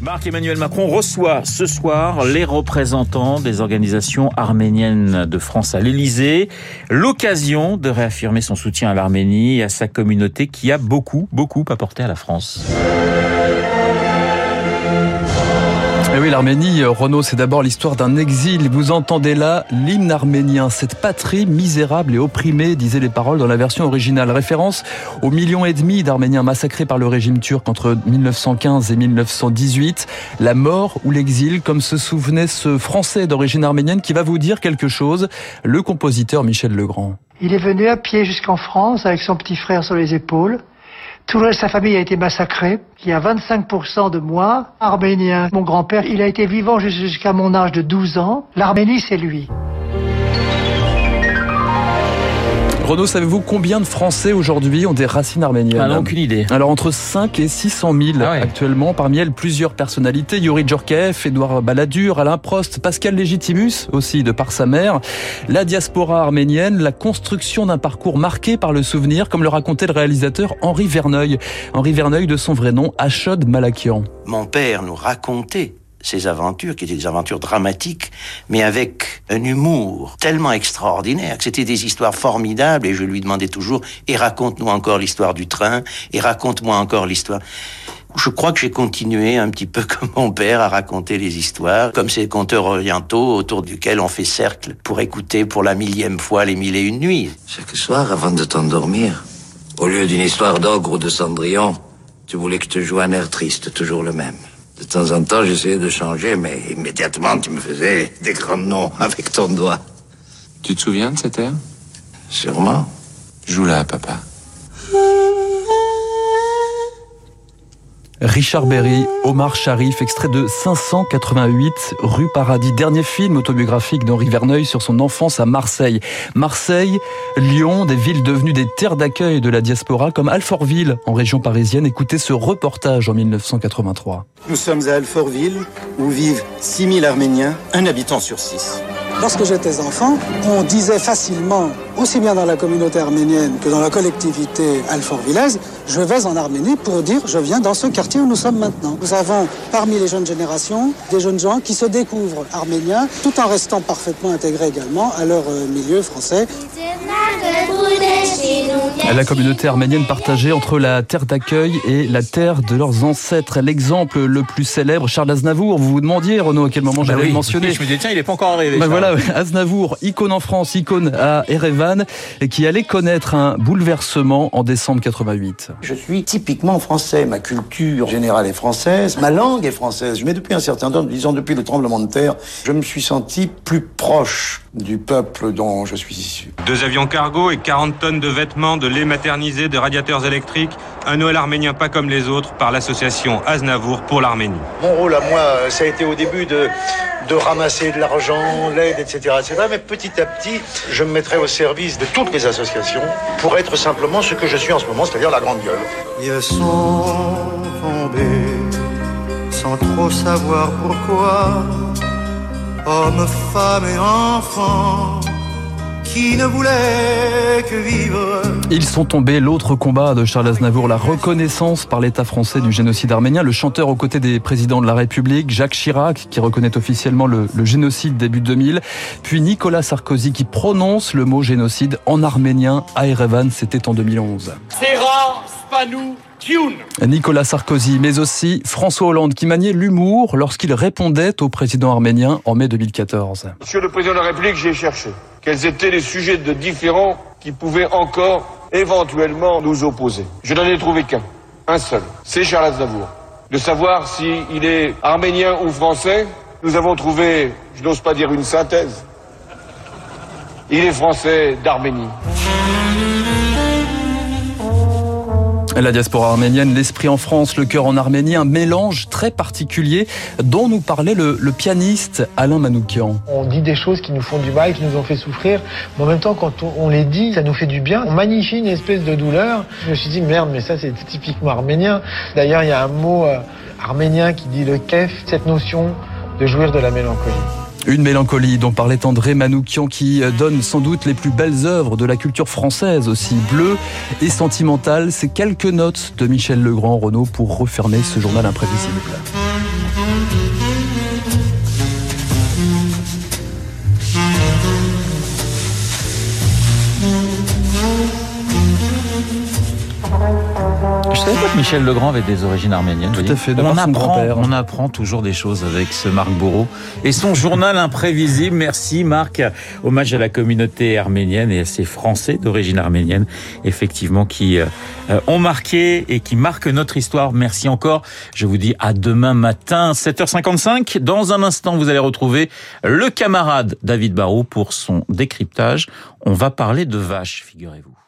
Marc-Emmanuel Macron reçoit ce soir les représentants des organisations arméniennes de France à l'Elysée. L'occasion de réaffirmer son soutien à l'Arménie et à sa communauté qui a beaucoup, beaucoup apporté à la France. Oui, l'Arménie, Renaud, c'est d'abord l'histoire d'un exil. Vous entendez là l'hymne arménien, cette patrie misérable et opprimée, disaient les paroles dans la version originale. Référence aux millions et demi d'Arméniens massacrés par le régime turc entre 1915 et 1918. La mort ou l'exil, comme se souvenait ce Français d'origine arménienne qui va vous dire quelque chose, le compositeur Michel Legrand. Il est venu à pied jusqu'en France avec son petit frère sur les épaules. Tout le reste de sa famille a été massacré. Il y a 25% de moi, arménien. Mon grand-père, il a été vivant jusqu'à mon âge de 12 ans. L'Arménie, c'est lui. Renaud, savez-vous combien de Français aujourd'hui ont des racines arméniennes ah, Aucune idée. Alors entre 5 et 600 000 ah actuellement. Parmi elles, plusieurs personnalités. Yuri Djorkaeff, Édouard Balladur, Alain Prost, Pascal Légitimus, aussi de par sa mère. La diaspora arménienne, la construction d'un parcours marqué par le souvenir, comme le racontait le réalisateur Henri Verneuil. Henri Verneuil de son vrai nom, Achod Malakian. Mon père nous racontait ces aventures, qui étaient des aventures dramatiques, mais avec un humour tellement extraordinaire, que c'était des histoires formidables, et je lui demandais toujours, et raconte-nous encore l'histoire du train, et raconte-moi encore l'histoire. Je crois que j'ai continué un petit peu comme mon père à raconter les histoires, comme ces conteurs orientaux autour duquel on fait cercle pour écouter pour la millième fois les mille et une nuits. Chaque soir, avant de t'endormir, au lieu d'une histoire d'ogre ou de Cendrillon, tu voulais que je te joue un air triste, toujours le même. De temps en temps, j'essayais de changer, mais immédiatement, tu me faisais des grands noms avec ton doigt. Tu te souviens de cette air Sûrement. Joue-la, papa. Richard Berry, Omar Sharif, extrait de 588 rue Paradis, dernier film autobiographique d'Henri Verneuil sur son enfance à Marseille. Marseille, Lyon, des villes devenues des terres d'accueil de la diaspora comme Alfortville en région parisienne. Écoutez ce reportage en 1983. Nous sommes à Alfortville où vivent 6000 Arméniens, un habitant sur six. Lorsque j'étais enfant, on disait facilement, aussi bien dans la communauté arménienne que dans la collectivité alforvillaise, je vais en Arménie pour dire je viens dans ce quartier où nous sommes maintenant. Nous avons parmi les jeunes générations des jeunes gens qui se découvrent arméniens tout en restant parfaitement intégrés également à leur euh, milieu français. La communauté arménienne partagée entre la terre d'accueil et la terre de leurs ancêtres. L'exemple le plus célèbre, Charles Aznavour. Vous vous demandiez, Renaud, à quel moment j'allais bah le mentionner. Je me disais, tiens, il n'est pas encore arrivé. Bah voilà, Aznavour, icône en France, icône à Erevan, et qui allait connaître un bouleversement en décembre 88. Je suis typiquement français. Ma culture générale est française. Ma langue est française. Mais depuis un certain temps, disons depuis le tremblement de terre, je me suis senti plus proche du peuple dont je suis issu. Deux avions cargo et 40 tonnes de vêtements, de lait maternisé, de radiateurs électriques. Un Noël arménien pas comme les autres par l'association Aznavour pour l'Arménie. Mon rôle à moi, ça a été au début de, de ramasser de l'argent, l'aide, etc., etc. Mais petit à petit, je me mettrai au service de toutes les associations pour être simplement ce que je suis en ce moment, c'est-à-dire la grande gueule. Ils sont tombés sans trop savoir pourquoi hommes, femmes et enfants qui ne voulaient que vivre. Ils sont tombés, l'autre combat de Charles Aznavour, la reconnaissance par l'État français du génocide arménien, le chanteur aux côtés des présidents de la République, Jacques Chirac, qui reconnaît officiellement le, le génocide début 2000, puis Nicolas Sarkozy, qui prononce le mot génocide en arménien à Erevan, c'était en 2011. Nicolas Sarkozy, mais aussi François Hollande, qui maniait l'humour lorsqu'il répondait au président arménien en mai 2014. Monsieur le président de la République, j'ai cherché quels étaient les sujets de différents qui pouvaient encore éventuellement nous opposer? Je n'en ai trouvé qu'un, un seul, c'est Charles Aznavour. De savoir s'il est arménien ou français, nous avons trouvé, je n'ose pas dire une synthèse, il est français d'Arménie. La diaspora arménienne, l'esprit en France, le cœur en Arménie, un mélange très particulier dont nous parlait le, pianiste Alain Manoukian. On dit des choses qui nous font du mal, qui nous ont fait souffrir, mais en même temps, quand on, on les dit, ça nous fait du bien. On magnifie une espèce de douleur. Je me suis dit, merde, mais ça, c'est typiquement arménien. D'ailleurs, il y a un mot euh, arménien qui dit le kef, cette notion de jouir de la mélancolie. Une mélancolie dont parlait André Manoukian qui donne sans doute les plus belles œuvres de la culture française, aussi bleue et sentimentale. C'est quelques notes de Michel Legrand, Renaud, pour refermer ce journal imprévisible. Savais pas que Michel Legrand avait des origines arméniennes. Tout à fait. On apprend, on apprend toujours des choses avec ce Marc Bourreau et son journal imprévisible. Merci Marc. Hommage à la communauté arménienne et à ces Français d'origine arménienne, effectivement, qui euh, ont marqué et qui marquent notre histoire. Merci encore. Je vous dis à demain matin, 7h55. Dans un instant, vous allez retrouver le camarade David Barrault pour son décryptage. On va parler de vaches, figurez-vous.